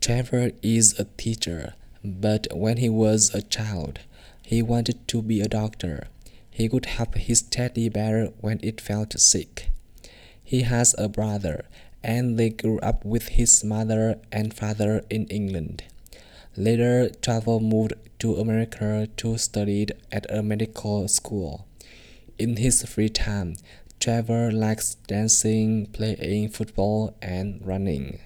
Trevor is a teacher, but when he was a child, he wanted to be a doctor. He could help his teddy bear when it felt sick. He has a brother, and they grew up with his mother and father in England. Later, Trevor moved to America to study at a medical school. In his free time, Trevor likes dancing, playing football, and running.